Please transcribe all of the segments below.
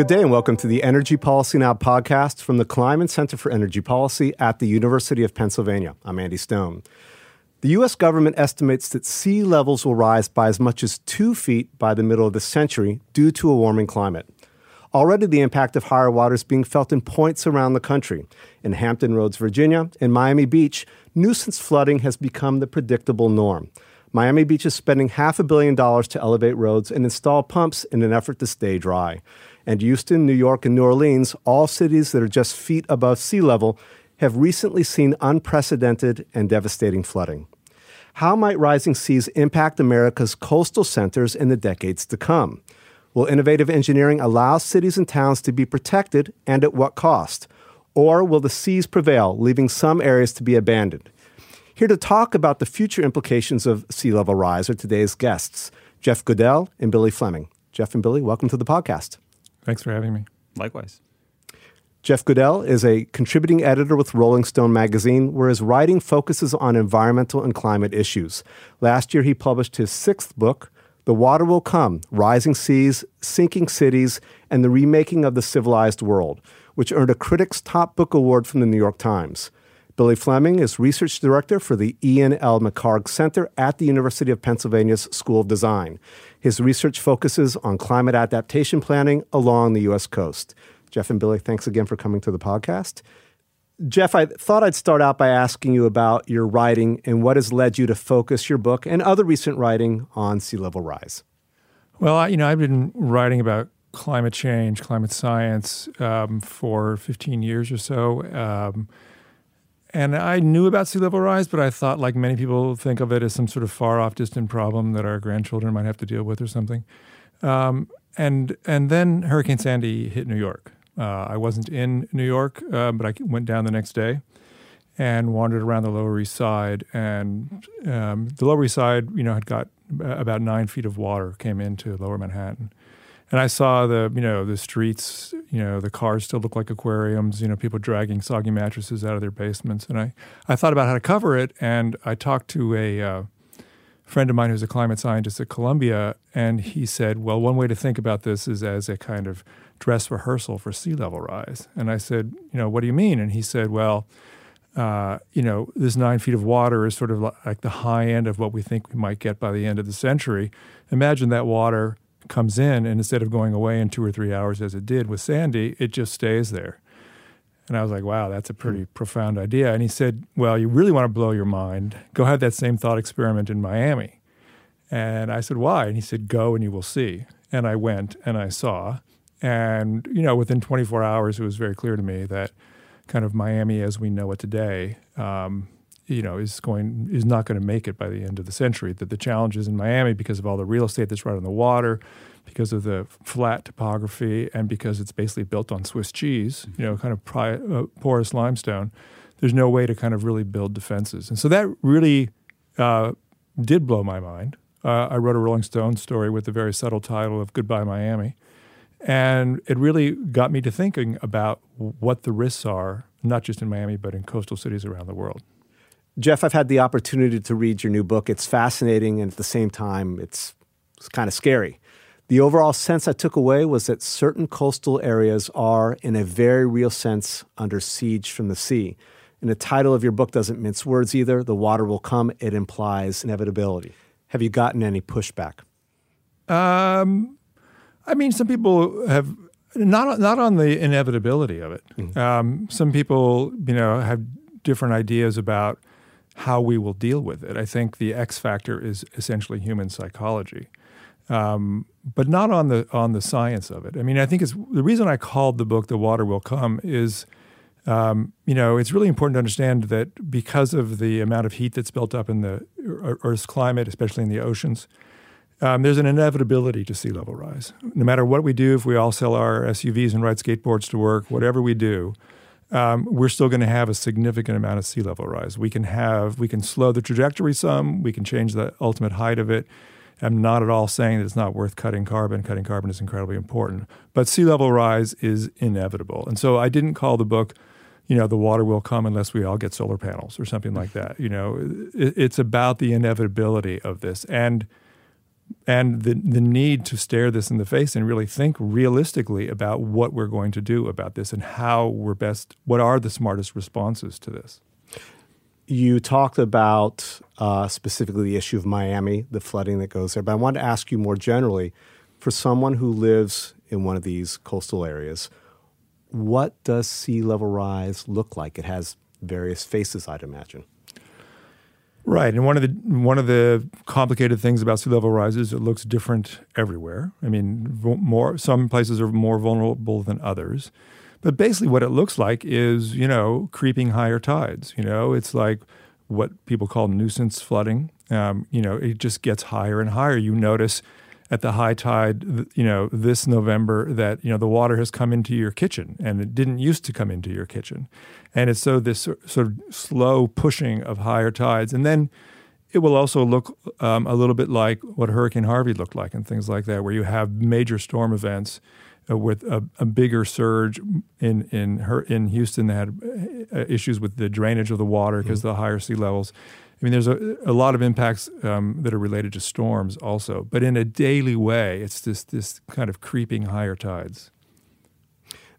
Good day and welcome to the Energy Policy Now podcast from the Kleinman Center for Energy Policy at the University of Pennsylvania. I'm Andy Stone. The U.S. government estimates that sea levels will rise by as much as two feet by the middle of the century due to a warming climate. Already, the impact of higher water is being felt in points around the country. In Hampton Roads, Virginia, and Miami Beach, nuisance flooding has become the predictable norm. Miami Beach is spending half a billion dollars to elevate roads and install pumps in an effort to stay dry. And Houston, New York, and New Orleans, all cities that are just feet above sea level, have recently seen unprecedented and devastating flooding. How might rising seas impact America's coastal centers in the decades to come? Will innovative engineering allow cities and towns to be protected and at what cost? Or will the seas prevail, leaving some areas to be abandoned? Here to talk about the future implications of sea level rise are today's guests, Jeff Goodell and Billy Fleming. Jeff and Billy, welcome to the podcast. Thanks for having me. Likewise. Jeff Goodell is a contributing editor with Rolling Stone magazine, where his writing focuses on environmental and climate issues. Last year, he published his sixth book, The Water Will Come Rising Seas, Sinking Cities, and the Remaking of the Civilized World, which earned a Critics' Top Book Award from the New York Times. Billy Fleming is research director for the Ian L. McHarg Center at the University of Pennsylvania's School of Design. His research focuses on climate adaptation planning along the U.S. coast. Jeff and Billy, thanks again for coming to the podcast. Jeff, I thought I'd start out by asking you about your writing and what has led you to focus your book and other recent writing on sea level rise. Well, you know, I've been writing about climate change, climate science um, for 15 years or so. Um, and I knew about sea level rise, but I thought, like many people, think of it as some sort of far off, distant problem that our grandchildren might have to deal with or something. Um, and and then Hurricane Sandy hit New York, uh, I wasn't in New York, uh, but I went down the next day and wandered around the Lower East Side. And um, the Lower East Side, you know, had got about nine feet of water came into Lower Manhattan. And I saw the, you know, the streets, you know, the cars still look like aquariums, you know, people dragging soggy mattresses out of their basements. And I, I thought about how to cover it. And I talked to a uh, friend of mine who's a climate scientist at Columbia. And he said, well, one way to think about this is as a kind of dress rehearsal for sea level rise. And I said, you know, what do you mean? And he said, well, uh, you know, this nine feet of water is sort of like the high end of what we think we might get by the end of the century. Imagine that water comes in, and instead of going away in two or three hours as it did with Sandy, it just stays there. And I was like, wow, that's a pretty mm. profound idea. And he said, well, you really want to blow your mind, go have that same thought experiment in Miami. And I said, why? And he said, go and you will see. And I went and I saw. And, you know, within 24 hours, it was very clear to me that kind of Miami as we know it today, um, you know, is going is not going to make it by the end of the century. That the challenges in Miami, because of all the real estate that's right on the water, because of the flat topography, and because it's basically built on Swiss cheese, you know, kind of pri- uh, porous limestone, there's no way to kind of really build defenses. And so that really uh, did blow my mind. Uh, I wrote a Rolling Stone story with the very subtle title of "Goodbye Miami." And it really got me to thinking about what the risks are, not just in Miami, but in coastal cities around the world. Jeff, I've had the opportunity to read your new book. It's fascinating, and at the same time, it's, it's kind of scary. The overall sense I took away was that certain coastal areas are, in a very real sense, under siege from the sea. And the title of your book doesn't mince words either. The water will come, it implies inevitability. Have you gotten any pushback? Um, I mean, some people have not not on the inevitability of it. Mm-hmm. Um, some people, you know, have different ideas about how we will deal with it. I think the X factor is essentially human psychology, um, but not on the on the science of it. I mean, I think it's the reason I called the book "The Water Will Come" is. Um, you know, it's really important to understand that because of the amount of heat that's built up in the Earth's climate, especially in the oceans, um, there's an inevitability to sea level rise. No matter what we do, if we all sell our SUVs and ride skateboards to work, whatever we do, um, we're still going to have a significant amount of sea level rise. We can have we can slow the trajectory some. We can change the ultimate height of it. I'm not at all saying that it's not worth cutting carbon. Cutting carbon is incredibly important, but sea level rise is inevitable. And so I didn't call the book, you know, the water will come unless we all get solar panels or something like that. You know, it, it's about the inevitability of this and and the, the need to stare this in the face and really think realistically about what we're going to do about this and how we're best, what are the smartest responses to this. You talked about uh, specifically the issue of Miami, the flooding that goes there, but I want to ask you more generally for someone who lives in one of these coastal areas, what does sea level rise look like? It has various faces, I'd imagine. Right, and one of the one of the complicated things about sea level rise is it looks different everywhere. I mean, more some places are more vulnerable than others, but basically, what it looks like is you know creeping higher tides. You know, it's like what people call nuisance flooding. Um, you know, it just gets higher and higher. You notice at the high tide, you know, this November that, you know, the water has come into your kitchen and it didn't used to come into your kitchen. And it's so this sort of slow pushing of higher tides. And then it will also look um, a little bit like what Hurricane Harvey looked like and things like that, where you have major storm events uh, with a, a, bigger surge in in her, in Houston. that had uh, issues with the drainage of the water because mm-hmm. of the higher sea levels. I mean, there's a, a lot of impacts um, that are related to storms also, but in a daily way, it's this this kind of creeping higher tides.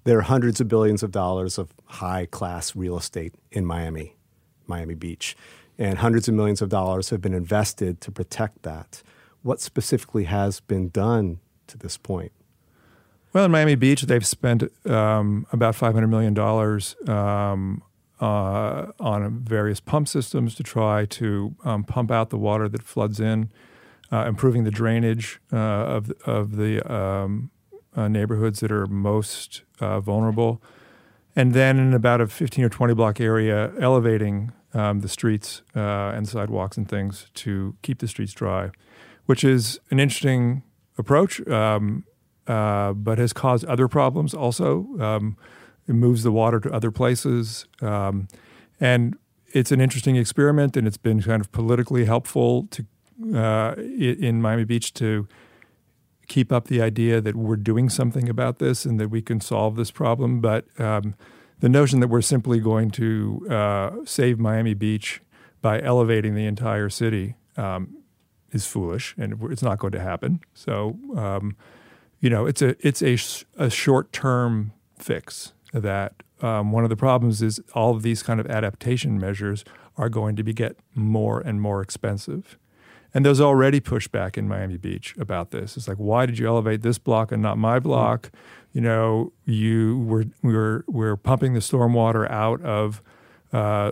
There are hundreds of billions of dollars of high class real estate in Miami, Miami Beach, and hundreds of millions of dollars have been invested to protect that. What specifically has been done to this point? Well, in Miami Beach, they've spent um, about $500 million um, uh, on various pump systems to try to um, pump out the water that floods in, uh, improving the drainage uh, of of the um, uh, neighborhoods that are most uh, vulnerable, and then in about a 15 or 20 block area, elevating um, the streets uh, and sidewalks and things to keep the streets dry, which is an interesting approach, um, but has caused other problems also. It moves the water to other places. Um, and it's an interesting experiment, and it's been kind of politically helpful to uh, in Miami Beach to keep up the idea that we're doing something about this and that we can solve this problem. But um, the notion that we're simply going to uh, save Miami Beach by elevating the entire city um, is foolish, and it's not going to happen. So, um, you know, it's a it's a, a short term fix that um, one of the problems is all of these kind of adaptation measures are going to be get more and more expensive. And there's already pushback in Miami Beach about this. It's like, why did you elevate this block and not my block? You know, you were we were we're pumping the stormwater out of uh,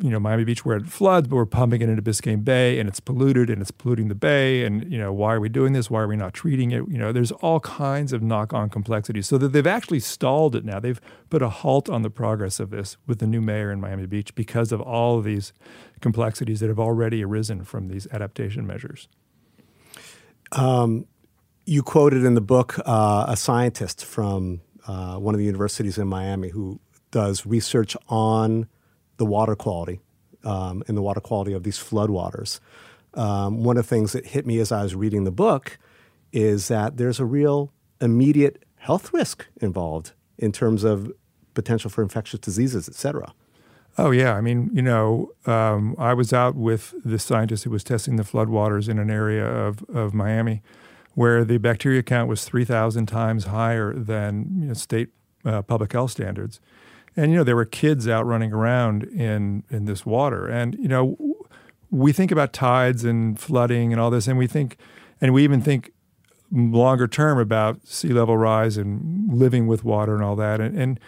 you know Miami Beach where it floods, but we're pumping it into Biscayne Bay and it's polluted and it's polluting the bay. And you know why are we doing this? Why are we not treating it? You know, there's all kinds of knock-on complexities. So that they've actually stalled it now. They've put a halt on the progress of this with the new mayor in Miami Beach because of all of these complexities that have already arisen from these adaptation measures. Um, you quoted in the book uh, a scientist from uh, one of the universities in Miami who does research on the water quality um, and the water quality of these floodwaters. Um, one of the things that hit me as I was reading the book is that there's a real immediate health risk involved in terms of potential for infectious diseases, et cetera. Oh yeah, I mean, you know, um, I was out with the scientist who was testing the floodwaters in an area of, of Miami, where the bacteria count was three thousand times higher than you know, state uh, public health standards, and you know there were kids out running around in in this water. And you know we think about tides and flooding and all this and we think and we even think longer term about sea level rise and living with water and all that. And, and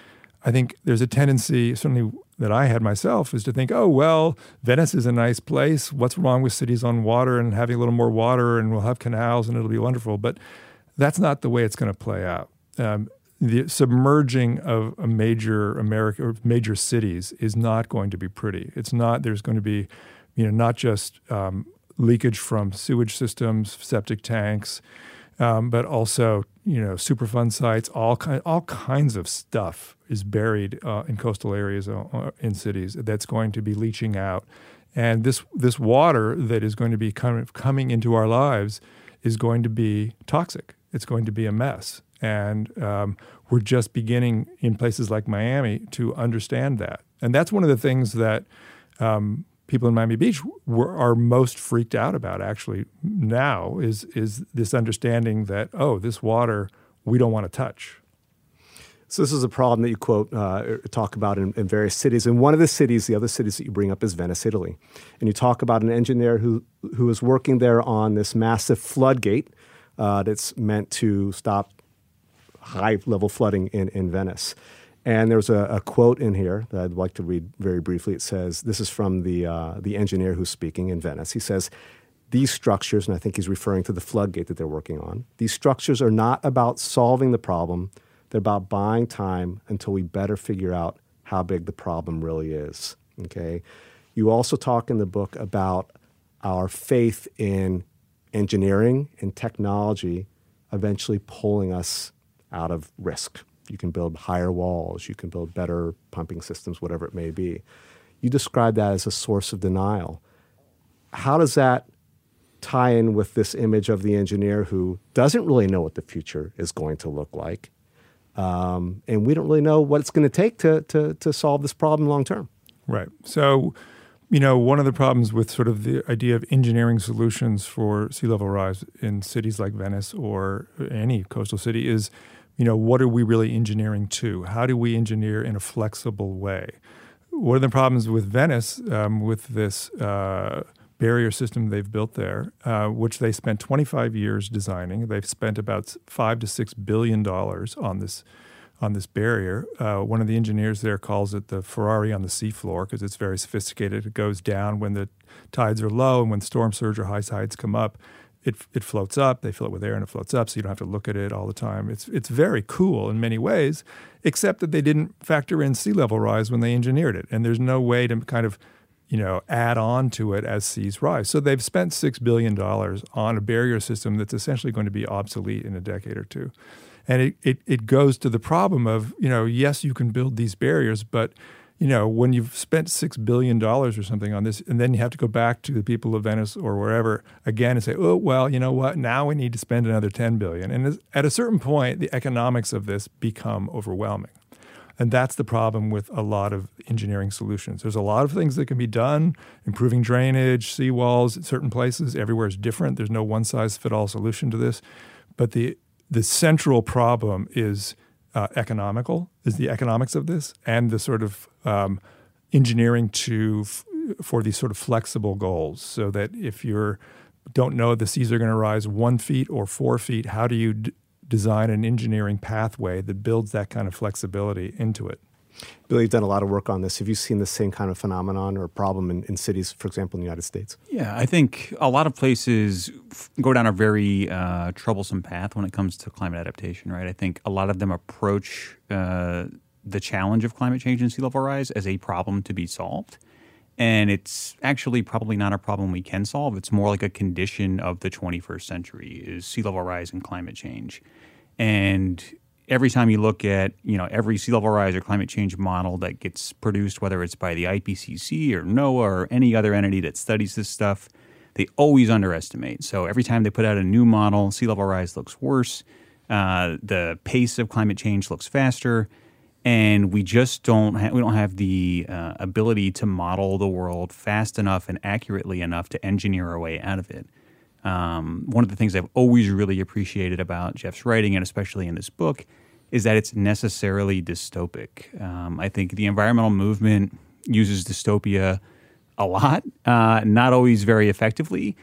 i think there's a tendency certainly that i had myself is to think oh well venice is a nice place. What's wrong with cities on water and having a little more water and we'll have canals and it'll be wonderful? But that's not the way it's going to play out. Um, the submerging of a major America or major cities is not going to be pretty. It's not. There's going to be, you know, not just um, leakage from sewage systems, septic tanks, um, but also you know Superfund sites. All kind, all kinds of stuff is buried uh, in coastal areas uh, uh, in cities that's going to be leaching out, and this this water that is going to be kind of coming into our lives is going to be toxic. It's going to be a mess. And um, we're just beginning in places like Miami to understand that. And that's one of the things that um, people in Miami Beach were, are most freaked out about actually now is is this understanding that oh this water we don't want to touch. So this is a problem that you quote uh, talk about in, in, various cities. And one of the cities, the other cities that you bring up is Venice, Italy. And you talk about an engineer who who is working there on this massive floodgate uh, that's meant to stop high level flooding in, in Venice. And there's a, a, quote in here that I'd like to read very briefly. It says, This is from the, uh, the engineer who's speaking in Venice. He says, These structures, and I think he's referring to the floodgate that they're working on, these structures are not about solving the problem, they're about buying time until we better figure out how big the problem really is. Okay? You also talk in the book about our faith in engineering and technology eventually pulling us out of risk you can build higher walls, you can build better pumping systems, whatever it may be. You describe that as a source of denial. How does that tie in with this image of the engineer who doesn't really know what the future is going to look like? Um, and we don't really know what it's going to take to, to, to solve this problem long term. Right. So, you know, one of the problems with sort of the idea of engineering solutions for sea level rise in cities like Venice or any coastal city is you know, what are we really engineering to? How do we engineer in a flexible way? One of the problems with Venice, um, with this uh, barrier system they've built there, uh, which they spent 25 years designing, they've spent about five to six billion dollars on this on this barrier. Uh, one of the engineers there calls it the Ferrari on the seafloor because it's very sophisticated. It goes down when the tides are low and when storm surge or high tides come up it, it floats up. They fill it with air and it floats up, so you don't have to look at it all the time. It's it's very cool in many ways, except that they didn't factor in sea level rise when they engineered it, and there's no way to kind of you know add on to it as seas rise. So they've spent six billion dollars on a barrier system that's essentially going to be obsolete in a decade or two, and it, it it goes to the problem of you know yes you can build these barriers, but you know, when you've spent six billion dollars or something on this, and then you have to go back to the people of Venice or wherever again and say, "Oh, well, you know what? Now we need to spend another ten billion. And at a certain point, the economics of this become overwhelming, and that's the problem with a lot of engineering solutions. There's a lot of things that can be done, improving drainage, seawalls at certain places. Everywhere is different. There's no one size fit all solution to this, but the the central problem is uh, economical is the economics of this and the sort of um, engineering to f- for these sort of flexible goals so that if you don't know the seas are going to rise one feet or four feet how do you d- design an engineering pathway that builds that kind of flexibility into it Billy, you've done a lot of work on this. Have you seen the same kind of phenomenon or problem in, in cities, for example, in the United States? Yeah, I think a lot of places go down a very uh, troublesome path when it comes to climate adaptation, right? I think a lot of them approach uh, the challenge of climate change and sea level rise as a problem to be solved. And it's actually probably not a problem we can solve. It's more like a condition of the 21st century is sea level rise and climate change. And every time you look at you know every sea level rise or climate change model that gets produced, whether it's by the IPCC or NOAA or any other entity that studies this stuff, they always underestimate. So every time they put out a new model, sea level rise looks worse. Uh, the pace of climate change looks faster, and we just don't ha- we don't have the uh, ability to model the world fast enough and accurately enough to engineer our way out of it. Um, one of the things I've always really appreciated about Jeff's writing, and especially in this book, is that it's necessarily dystopic. Um, I think the environmental movement uses dystopia a lot, uh, not always very effectively.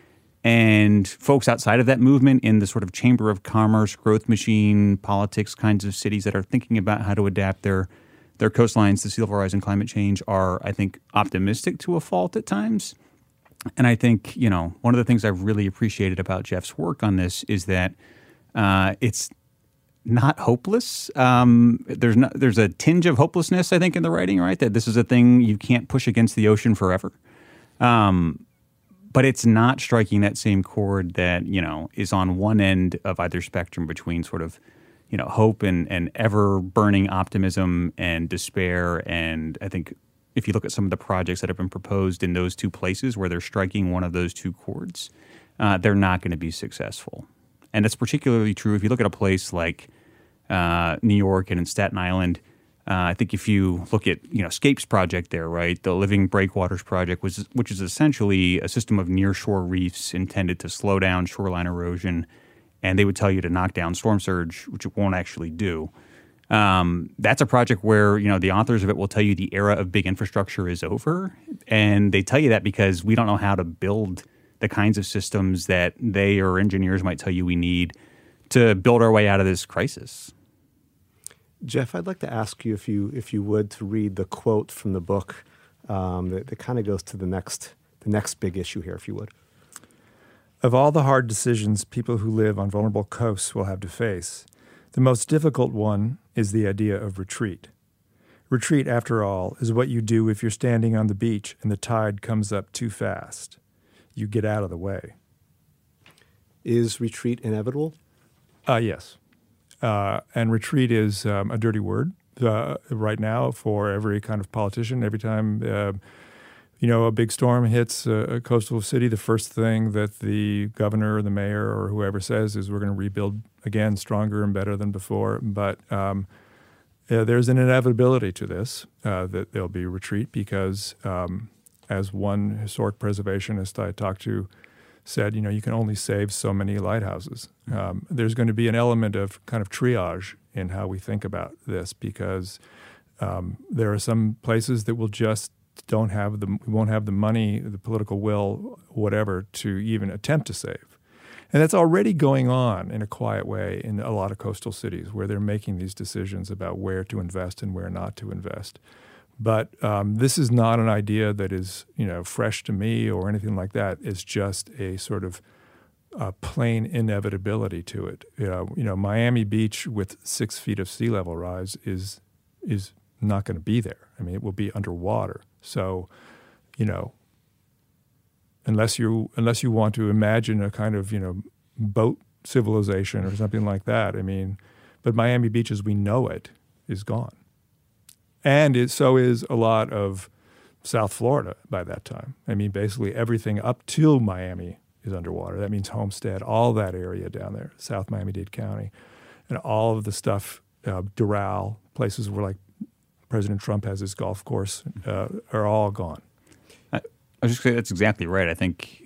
And folks outside of that movement in the sort of chamber of commerce, growth machine, politics kinds of cities that are thinking about how to adapt their their coastlines to sea level rise and climate change are, I think, optimistic to a fault at times. And I think, you know, one of the things I've really appreciated about Jeff's work on this is that uh, it's not hopeless. Um, there's not, there's a tinge of hopelessness, I think, in the writing, right? That this is a thing you can't push against the ocean forever. Um, but it's not striking that same chord that you know is on one end of either spectrum between sort of you know hope and and ever burning optimism and despair and I think if you look at some of the projects that have been proposed in those two places where they're striking one of those two chords, uh, they're not going to be successful. And that's particularly true if you look at a place like uh, New York and in Staten Island. Uh, I think if you look at you know Scape's project there, right, the Living Breakwaters project, was which is essentially a system of nearshore reefs intended to slow down shoreline erosion, and they would tell you to knock down storm surge, which it won't actually do. Um, that's a project where you know the authors of it will tell you the era of big infrastructure is over, and they tell you that because we don't know how to build the kinds of systems that they or engineers might tell you we need to build our way out of this crisis. Jeff, I'd like to ask you if you if you would to read the quote from the book um, that, that kind of goes to the next the next big issue here, if you would. Of all the hard decisions people who live on vulnerable coasts will have to face, the most difficult one is the idea of retreat. Retreat, after all, is what you do if you're standing on the beach and the tide comes up too fast. You get out of the way. Is retreat inevitable? Uh, yes. Uh, and retreat is um, a dirty word uh, right now for every kind of politician. Every time uh, you know a big storm hits a, a, coastal city, the first thing that the governor or the mayor or whoever says is we're going to rebuild again, stronger and better than before. But um, there's an inevitability to this uh, that there'll be retreat because, um, as one historic preservationist I talked to said, you know, you can only save so many lighthouses. Um, there's going to be an element of kind of triage in how we think about this because um, there are some places that will just don't have the we won't have the money, the political will, whatever, to even attempt to save. And that's already going on in a quiet way in a lot of coastal cities where they're making these decisions about where to invest and where not to invest. But um, this is not an idea that is, you know, fresh to me or anything like that. It's just a sort of uh, plain inevitability to it. You know, you know, Miami Beach with six feet of sea level rise is is not going to be there. I mean, it will be underwater. So, you know, unless you unless you want to imagine a kind of you know boat civilization or something like that. I mean, but Miami Beach as we know it is gone and it, so is a lot of South Florida by that time. I mean, basically everything up to Miami is underwater. That means Homestead, all that area down there, South Miami-Dade County, and all of the stuff, uh, Doral, places where like President Trump has his golf course, uh, are all gone. I, I was just saying that's exactly right. I think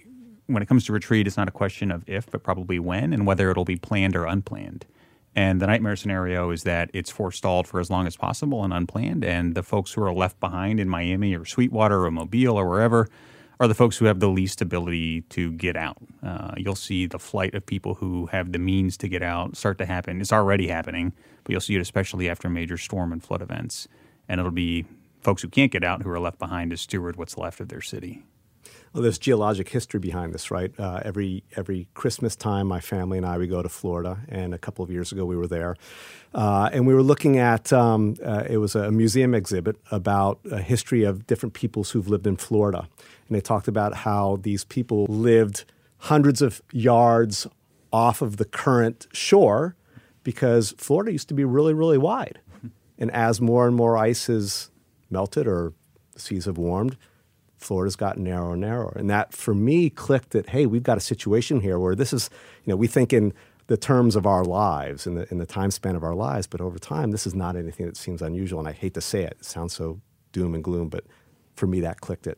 when it comes to retreat, it's not a question of if, but probably when, and whether it'll be planned or unplanned. And the nightmare scenario is that it's forestalled for as long as possible and unplanned. And the folks who are left behind in Miami or Sweetwater or Mobile or wherever are the folks who have the least ability to get out. Uh, you'll see the flight of people who have the means to get out start to happen. It's already happening, but you'll see it especially after major storm and flood events. And it'll be folks who can't get out who are left behind to steward what's left of their city. Well, there's geologic history behind this, right? Uh, every every Christmas time, my family and I we go to Florida, and a couple of years ago we were there, uh, and we were looking at um, uh, it was a museum exhibit about a history of different peoples who've lived in Florida, and they talked about how these people lived hundreds of yards off of the current shore because Florida used to be really really wide, and as more and more ice has melted or the seas have warmed Florida's gotten narrower and narrower. And that for me clicked that, hey, we've got a situation here where this is, you know, we think in the terms of our lives, in the, in the time span of our lives, but over time, this is not anything that seems unusual. And I hate to say it, it sounds so doom and gloom, but for me, that clicked it.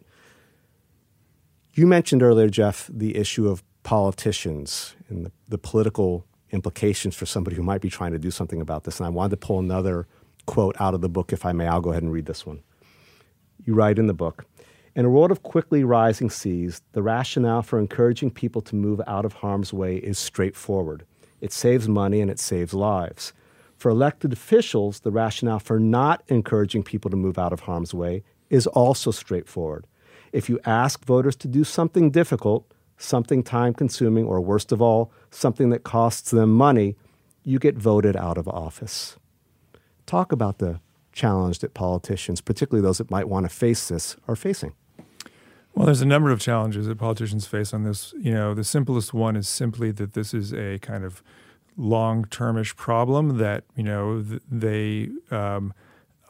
You mentioned earlier, Jeff, the issue of politicians and the, the political implications for somebody who might be trying to do something about this. And I wanted to pull another quote out of the book, if I may. I'll go ahead and read this one. You write in the book in a world of quickly rising seas, the rationale for encouraging people to move out of harm's way is straightforward. It saves money and it saves lives. For elected officials, the rationale for not encouraging people to move out of harm's way is also straightforward. If you ask voters to do something difficult, something time consuming, or worst of all, something that costs them money, you get voted out of office. Talk about the challenge that politicians, particularly those that might want to face this, are facing. Well, there's a number of challenges that politicians face on this. You know, the simplest one is simply that this is a kind of long-termish problem that you know th- they um,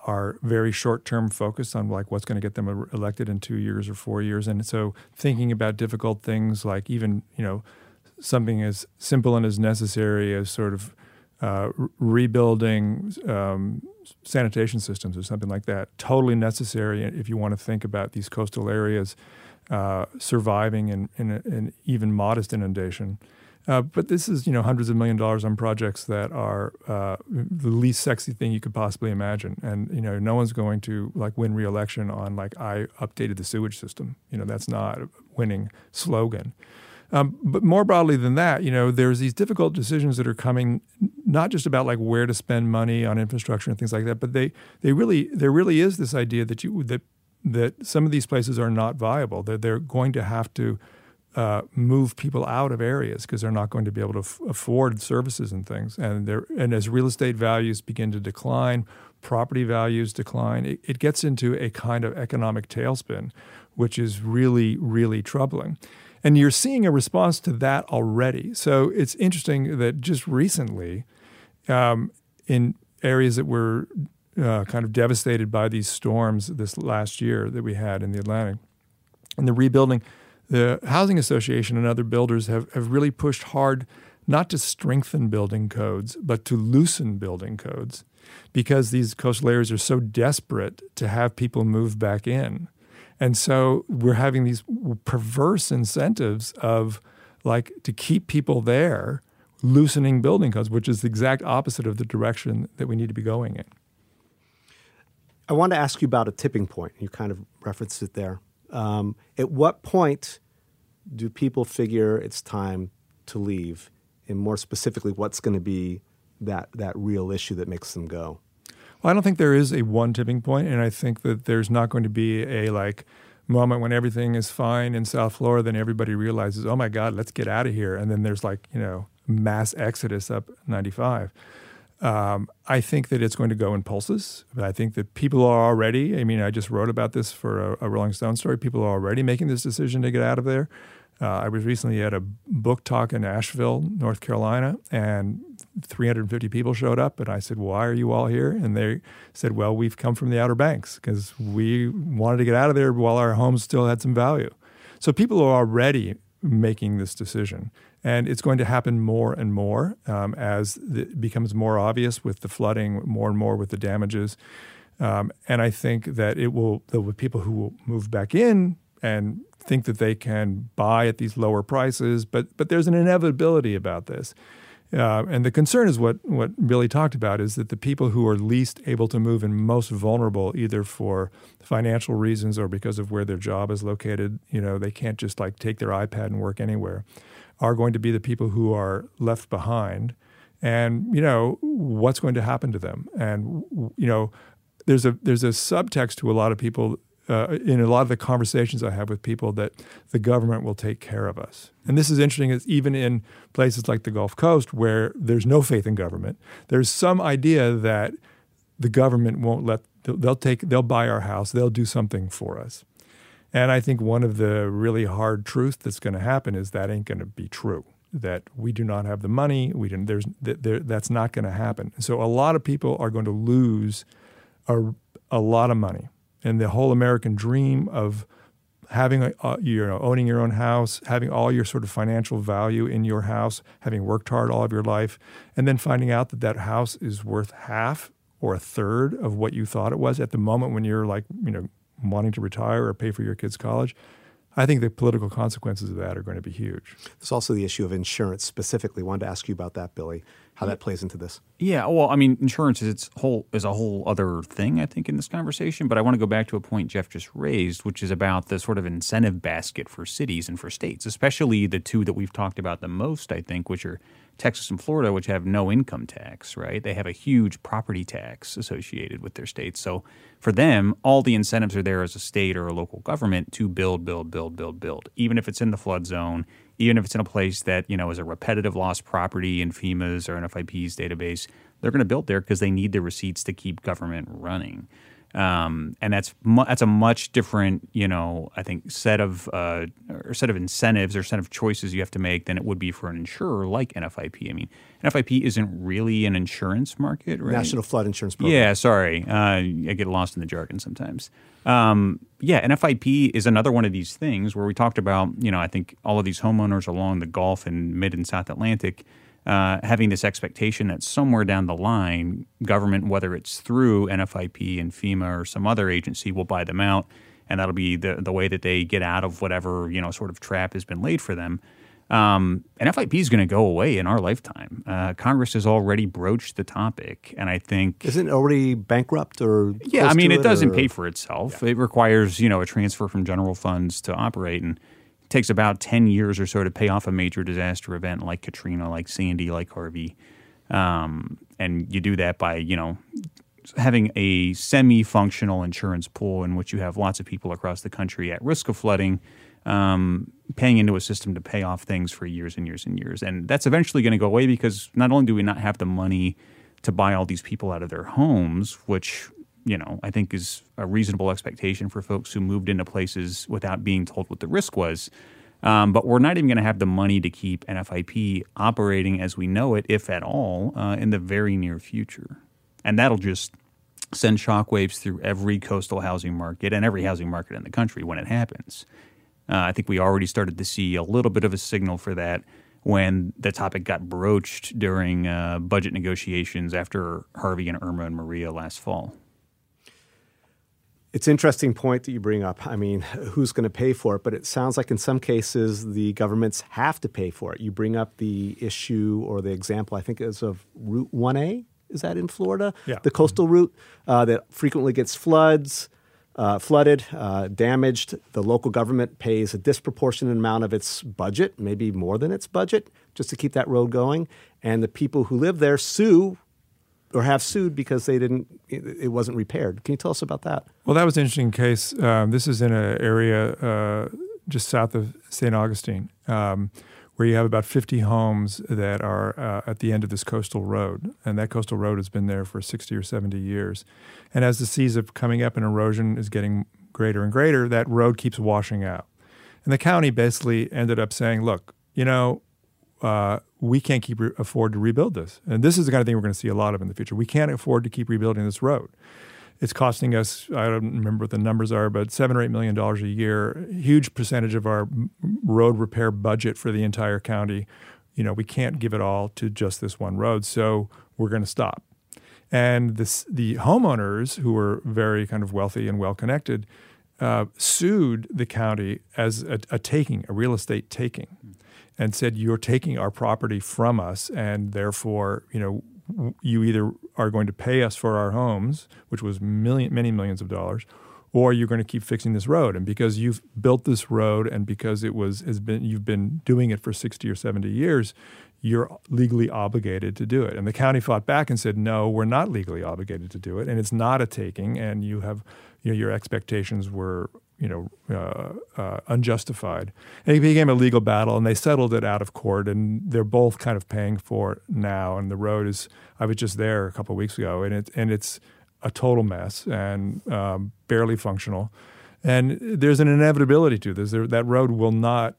are very short-term focused on like what's going to get them elected in two years or four years, and so thinking about difficult things like even you know something as simple and as necessary as sort of uh, rebuilding um, sanitation systems or something like that. Totally necessary if you want to think about these coastal areas uh, surviving in, in, an even modest inundation. Uh, but this is, you know, hundreds of million dollars on projects that are uh, the least sexy thing you could possibly imagine. And you know, no one's going to like win re-election on like I updated the sewage system. You know, that's not a winning slogan. Um, but more broadly than that, you know, there's these difficult decisions that are coming, not just about like where to spend money on infrastructure and things like that, but they they really there really is this idea that you that that some of these places are not viable. That they're going to have to uh, move people out of areas because they're not going to be able to f- afford services and things. And there and as real estate values begin to decline, property values decline, it, it gets into a kind of economic tailspin, which is really really troubling. And you're seeing a response to that already. So it's interesting that just recently, um, in areas that were uh, kind of devastated by these storms this last year that we had in the Atlantic, and the rebuilding, the Housing Association and other builders have, have really pushed hard not to strengthen building codes, but to loosen building codes because these coastal areas are so desperate to have people move back in and so we're having these perverse incentives of like to keep people there, loosening building codes, which is the exact opposite of the direction that we need to be going in. I want to ask you about a tipping point. You kind of referenced it there. Um, at what point do people figure it's time to leave? And more specifically, what's going to be that, that real issue that makes them go? Well, I don't think there is a one tipping point, and I think that there's not going to be a like moment when everything is fine in South Florida, then everybody realizes, oh my God, let's get out of here, and then there's like you know mass exodus up 95. Um, I think that it's going to go in pulses. I think that people are already. I mean, I just wrote about this for a, a Rolling Stone story. People are already making this decision to get out of there. Uh, I was recently at a book talk in Asheville, North Carolina, and 350 people showed up. And I said, Why are you all here? And they said, Well, we've come from the Outer Banks because we wanted to get out of there while our homes still had some value. So people are already making this decision. And it's going to happen more and more um, as it becomes more obvious with the flooding, more and more with the damages. Um, and I think that it will, there will be people who will move back in and think that they can buy at these lower prices, but but there's an inevitability about this. Uh, and the concern is what what Billy talked about is that the people who are least able to move and most vulnerable, either for financial reasons or because of where their job is located, you know, they can't just like take their iPad and work anywhere, are going to be the people who are left behind. And you know what's going to happen to them, and you know there's a there's a subtext to a lot of people uh, in a lot of the conversations I have with people that the government will take care of us. And this is interesting, is even in places like the Gulf Coast where there's no faith in government, there's some idea that the government won't let they'll take they'll buy our house, they'll do something for us. And I think one of the really hard truths that's going to happen is that ain't going to be true. That we do not have the money, we didn't, there's there, that's not going to happen. So a lot of people are going to lose a, a lot of money and the whole American dream of having a, uh, you know owning your own house, having all your sort of financial value in your house, having worked hard all of your life, and then finding out that that house is worth half or a third of what you thought it was at the moment when you're like you know wanting to retire or pay for your kids' college. I think the political consequences of that are going to be huge. There's also the issue of insurance specifically. Wanted to ask you about that, Billy how that plays into this. Yeah, well, I mean, insurance is its whole is a whole other thing, I think, in this conversation. But I want to go back to a point Jeff just raised, which is about the sort of incentive basket for cities and for states, especially the two that we've talked about the most, I think, which are Texas and Florida, which have no income tax, right? They have a huge property tax associated with their states. So for them, all the incentives are there as a state or a local government to build, build, build, build, build, even if it's in the flood zone, even if it's in a place that you know is a repetitive loss property in FEMA's or NFIP's database, they're going to build there because they need the receipts to keep government running. Um, and that's mu- that's a much different, you know, I think set of uh, or set of incentives or set of choices you have to make than it would be for an insurer like NFIP. I mean, NFIP isn't really an insurance market, right? National Flood Insurance Program. Yeah, sorry, uh, I get lost in the jargon sometimes. Um, yeah, NFIP is another one of these things where we talked about, you know, I think all of these homeowners along the Gulf and Mid and South Atlantic uh, having this expectation that somewhere down the line, government, whether it's through NFIP and FEMA or some other agency, will buy them out, and that'll be the the way that they get out of whatever you know sort of trap has been laid for them. Um, NFIP is going to go away in our lifetime. Uh, Congress has already broached the topic, and I think isn't it already bankrupt or yeah. I mean, it, it doesn't or? pay for itself. Yeah. It requires you know a transfer from general funds to operate, and takes about ten years or so to pay off a major disaster event like Katrina, like Sandy, like Harvey. Um, and you do that by you know having a semi-functional insurance pool in which you have lots of people across the country at risk of flooding um, paying into a system to pay off things for years and years and years. And that's eventually going to go away because not only do we not have the money to buy all these people out of their homes, which you know I think is a reasonable expectation for folks who moved into places without being told what the risk was. Um, but we're not even going to have the money to keep NFIP operating as we know it, if at all, uh, in the very near future. And that'll just send shockwaves through every coastal housing market and every housing market in the country when it happens. Uh, I think we already started to see a little bit of a signal for that when the topic got broached during uh, budget negotiations after Harvey and Irma and Maria last fall. It's an interesting point that you bring up. I mean, who's going to pay for it? But it sounds like in some cases the governments have to pay for it. You bring up the issue or the example, I think, is of Route 1A. Is that in Florida? Yeah. The coastal route uh, that frequently gets floods uh, flooded, uh, damaged. The local government pays a disproportionate amount of its budget, maybe more than its budget, just to keep that road going. And the people who live there sue or have sued because they didn't it wasn't repaired. Can you tell us about that? Well, that was an interesting case. Um, this is in an area uh, just south of St. Augustine. Um, where you have about 50 homes that are uh, at the end of this coastal road. And that coastal road has been there for 60 or 70 years. And as the seas are coming up and erosion is getting greater and greater, that road keeps washing out. And the county basically ended up saying, look, you know, uh, we can't keep re- afford to rebuild this. And this is the kind of thing we're going to see a lot of in the future. We can't afford to keep rebuilding this road. It's costing us, I don't remember what the numbers are, but seven or eight million dollars a year, huge percentage of our road repair budget for the entire county. You know, we can't give it all to just this one road. So we're going to stop. And this, the homeowners, who were very kind of wealthy and well connected, uh, sued the county as a, a, taking, a real estate taking, and said, You're taking our property from us, and therefore, you know, you either are going to pay us for our homes, which was million, many millions of dollars, or you're going to keep fixing this road. And because you've built this road, and because it was has been you've been doing it for 60 or 70 years, you're legally obligated to do it. And the county fought back and said, no, we're not legally obligated to do it, and it's not a taking, and you have you know your expectations were you know, uh, uh, unjustified. And it became a legal battle, and they settled it out of court, and they're both kind of paying for it now. And the road is, I was just there a couple of weeks ago, and it and it's a total mess and um, barely functional. And there's an inevitability to this. There, that road will not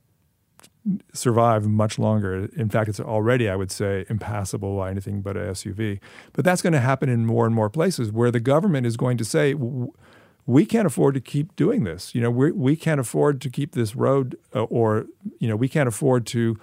survive much longer. In fact, it's already, I would say, impassable by anything but a SUV. But that's going to happen in more and more places where the government is going to say, we can't afford to keep doing this. You know, we we can't afford to keep this road, uh, or you know, we can't afford to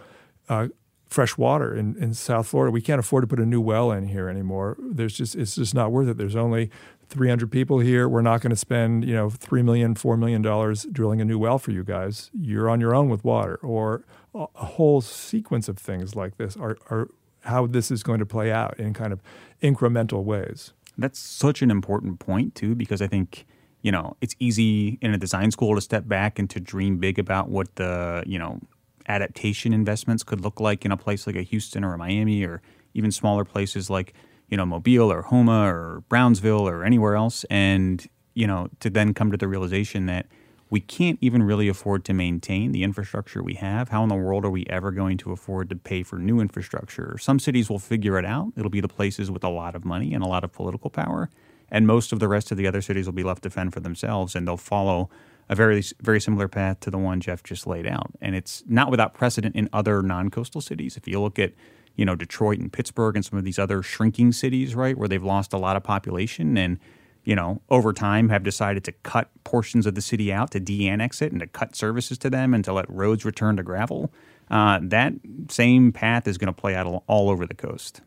uh, fresh water in, in South Florida. We can't afford to put a new well in here anymore. There's just it's just not worth it. There's only 300 people here. We're not going to spend you know three million, four million dollars drilling a new well for you guys. You're on your own with water, or a, whole sequence of things like this are, are how this is going to play out in kind of incremental ways. That's such an important point too, because I think you know, it's easy in a design school to step back and to dream big about what the, you know, adaptation investments could look like in a place like a Houston or a Miami or even smaller places like, you know, Mobile or Houma or Brownsville or anywhere else. And, you know, to then come to the realization that we can't even really afford to maintain the infrastructure we have. How in the world are we ever going to afford to pay for new infrastructure? Some cities will figure it out. It'll be the places with a lot of money and a lot of political power and most of the rest of the other cities will be left to fend for themselves, and they'll follow a very very similar path to the one Jeff just laid out. And it's not without precedent in other non-coastal cities. If you look at you know Detroit and Pittsburgh and some of these other shrinking cities, right, where they've lost a lot of population and you know over time have decided to cut portions of the city out to de-annex it and to cut services to them and to let roads return to gravel. uh, that same path is going to play out all over the coast.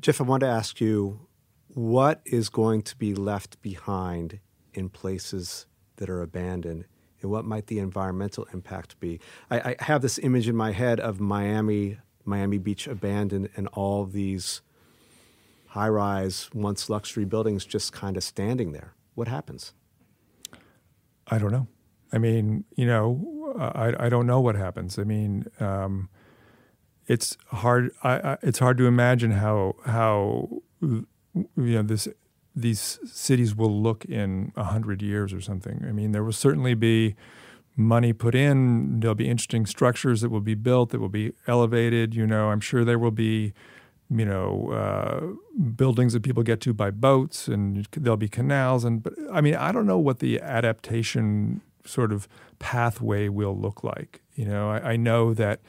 Jeff, I want to ask you what is going to be left behind in places that are abandoned and what might the environmental impact be? I, I have this image in my head of Miami, Miami Beach abandoned, and all these high rise, once luxury buildings just kind of standing there. What happens? I don't know. I mean, you know, I, I don't know what happens. I mean, um, it's hard. I, it's hard to imagine how how you know this these cities will look in a hundred years or something. I mean, there will certainly be money put in. There'll be interesting structures that will be built that will be elevated. You know, I'm sure there will be, you know, uh, buildings that people get to by boats, and there'll be canals. And but I mean, I don't know what the adaptation sort of pathway will look like. You know, I, I know that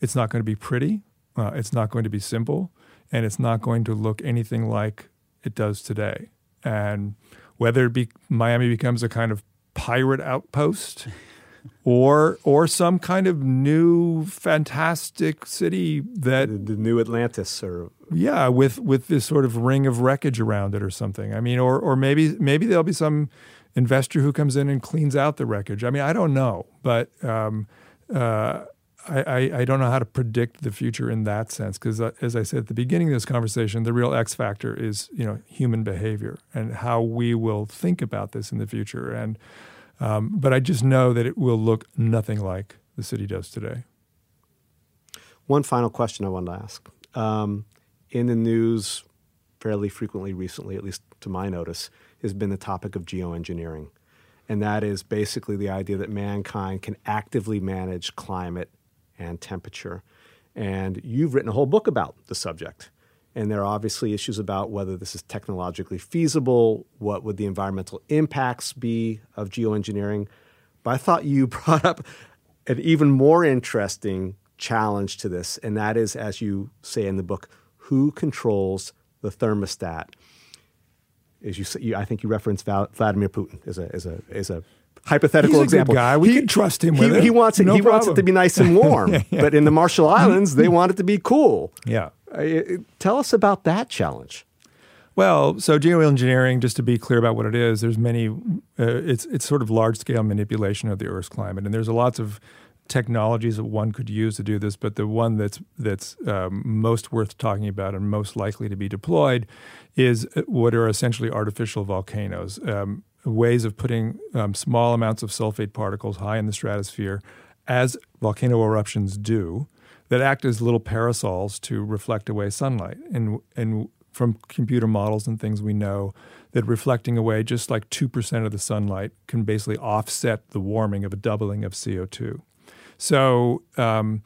it's not going to be pretty. Uh, it's not going to be simple, and it's not going to look anything like it does today. And whether it be Miami becomes a kind of pirate outpost or or some kind of new fantastic city that the, the, new Atlantis or yeah with with this sort of ring of wreckage around it or something I mean or or maybe maybe there'll be some investor who comes in and cleans out the wreckage I mean I don't know but um, uh, I, I, don't know how to predict the future in that sense because, uh, as I said at the beginning of this conversation, the real X factor is you know human behavior and how we will think about this in the future. And um, but I just know that it will look nothing like the city does today. One final question I wanted to ask: um, in the news, fairly frequently recently, at least to my notice, has been the topic of geoengineering. And that is basically the idea that mankind can actively manage climate and temperature. And you've written a whole book about the subject. And there are obviously issues about whether this is technologically feasible, what would the environmental impacts be of geoengineering. But I thought you brought up an even more interesting challenge to this, and that is, as you say in the book, who controls the thermostat? As you, say, I think you reference Vladimir Putin as a, as a, as a hypothetical He's a example. Guy. We he, can trust him. He, he, he wants it. No he problem. wants it to be nice and warm. yeah, yeah. But in the Marshall Islands, they want it to be cool. Yeah. Uh, tell us about that challenge. Well, so geoengineering, just to be clear about what it is, there's many. Uh, it's it's sort of large scale manipulation of the Earth's climate, and there's lots of technologies that one could use to do this. But the one that's that's um, most worth talking about and most likely to be deployed is uh, what are essentially artificial volcanoes. Um, ways of putting um, small amounts of sulfate particles high in the stratosphere, as volcano eruptions do, that act as little parasols to reflect away sunlight. And, and from computer models and things, we know that reflecting away just like 2% of the sunlight can basically offset the warming of a doubling of CO2. So um,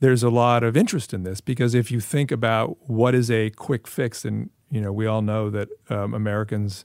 there's a lot of interest in this because if you think about what is a quick fix, and you know we all know that um, Americans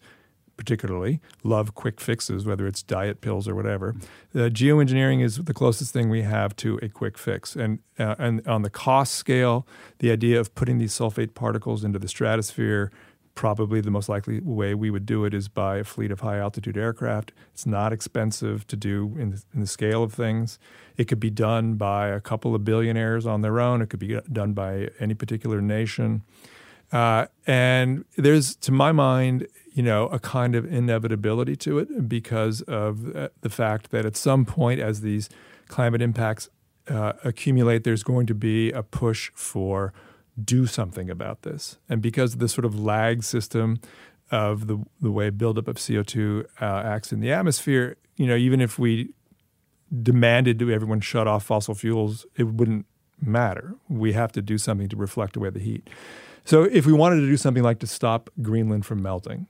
particularly love quick fixes, whether it's diet pills or whatever. Uh, geoengineering is the closest thing we have to a quick fix. And, uh, and on the cost scale, the idea of putting these sulfate particles into the stratosphere, probably the most likely way we would do it is by a fleet of high altitude aircraft. It's not expensive to do in the, in the scale of things. It could be done by a couple of billionaires on their own, it could be done by any particular nation. Uh, and there's, to my mind, you know, a kind of inevitability to it because of uh, the fact that at some point, as these climate impacts uh, accumulate, there's going to be a push for do something about this. And because of the sort of lag system of the, the way buildup of CO2 uh, acts in the atmosphere, you know, even if we demanded to everyone shut off fossil fuels, it wouldn't matter. We have to do something to reflect away the heat. So if we wanted to do something like to stop Greenland from melting,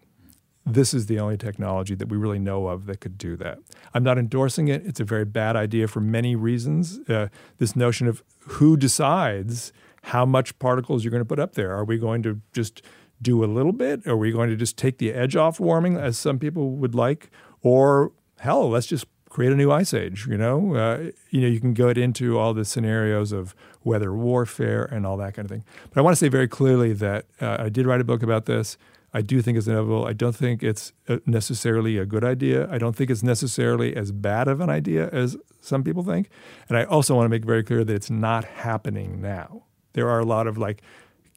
this is the only technology that we really know of that could do that. I'm not endorsing it. It's a very bad idea for many reasons. Uh, this notion of who decides how much particles you're going to put up there. Are we going to just do a little bit? Are we going to just take the edge off warming, as some people would like? Or hell, let's just create a new ice age. You know, uh, you know, you can go into all the scenarios of weather warfare and all that kind of thing. But I want to say very clearly that uh, I did write a book about this. I do think it's inevitable. I don't think it's uh, necessarily a good idea. I don't think it's necessarily as bad of an idea as some people think. And I also want to make very clear that it's not happening now. There are a lot of like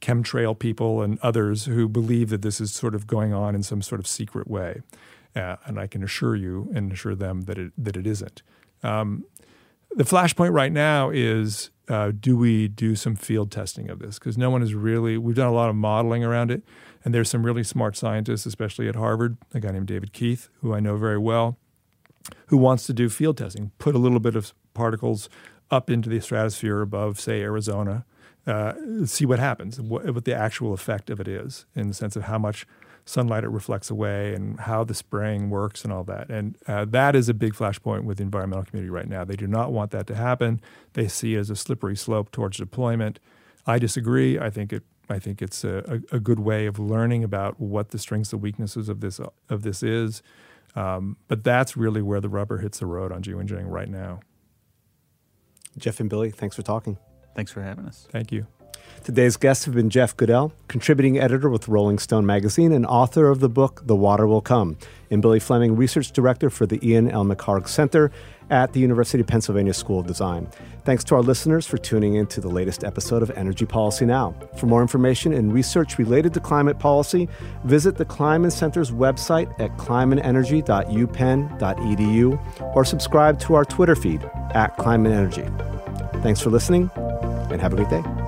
chemtrail people and others who believe that this is sort of going on in some sort of secret way. Uh, and I can assure you and assure them that it, that it isn't. Um, the flashpoint right now is uh, do we do some field testing of this? Because no one is really, we've done a lot of modeling around it. And there's some really smart scientists, especially at Harvard, a guy named David Keith, who I know very well, who wants to do field testing, put a little bit of particles up into the stratosphere above, say, Arizona, uh, see what happens, what, what the actual effect of it is in the sense of how much sunlight it reflects away and how the spraying works and all that. And uh, that is a big flashpoint with the environmental community right now. They do not want that to happen. They see it as a slippery slope towards deployment. I disagree. I think it. I think it's a, a, a good way of learning about what the strengths and weaknesses of this of this is. Um, but that's really where the rubber hits the road on geoengineering right now. Jeff and Billy, thanks for talking. Thanks for having us. Thank you. Today's guests have been Jeff Goodell, contributing editor with Rolling Stone magazine and author of the book The Water Will Come, and Billy Fleming, research director for the Ian L. McHarg Center at the University of Pennsylvania School of Design. Thanks to our listeners for tuning in to the latest episode of Energy Policy Now. For more information and research related to climate policy, visit the Kleinman Center's website at kleinmanenergy.upenn.edu or subscribe to our Twitter feed at Kleinman Energy. Thanks for listening and have a great day.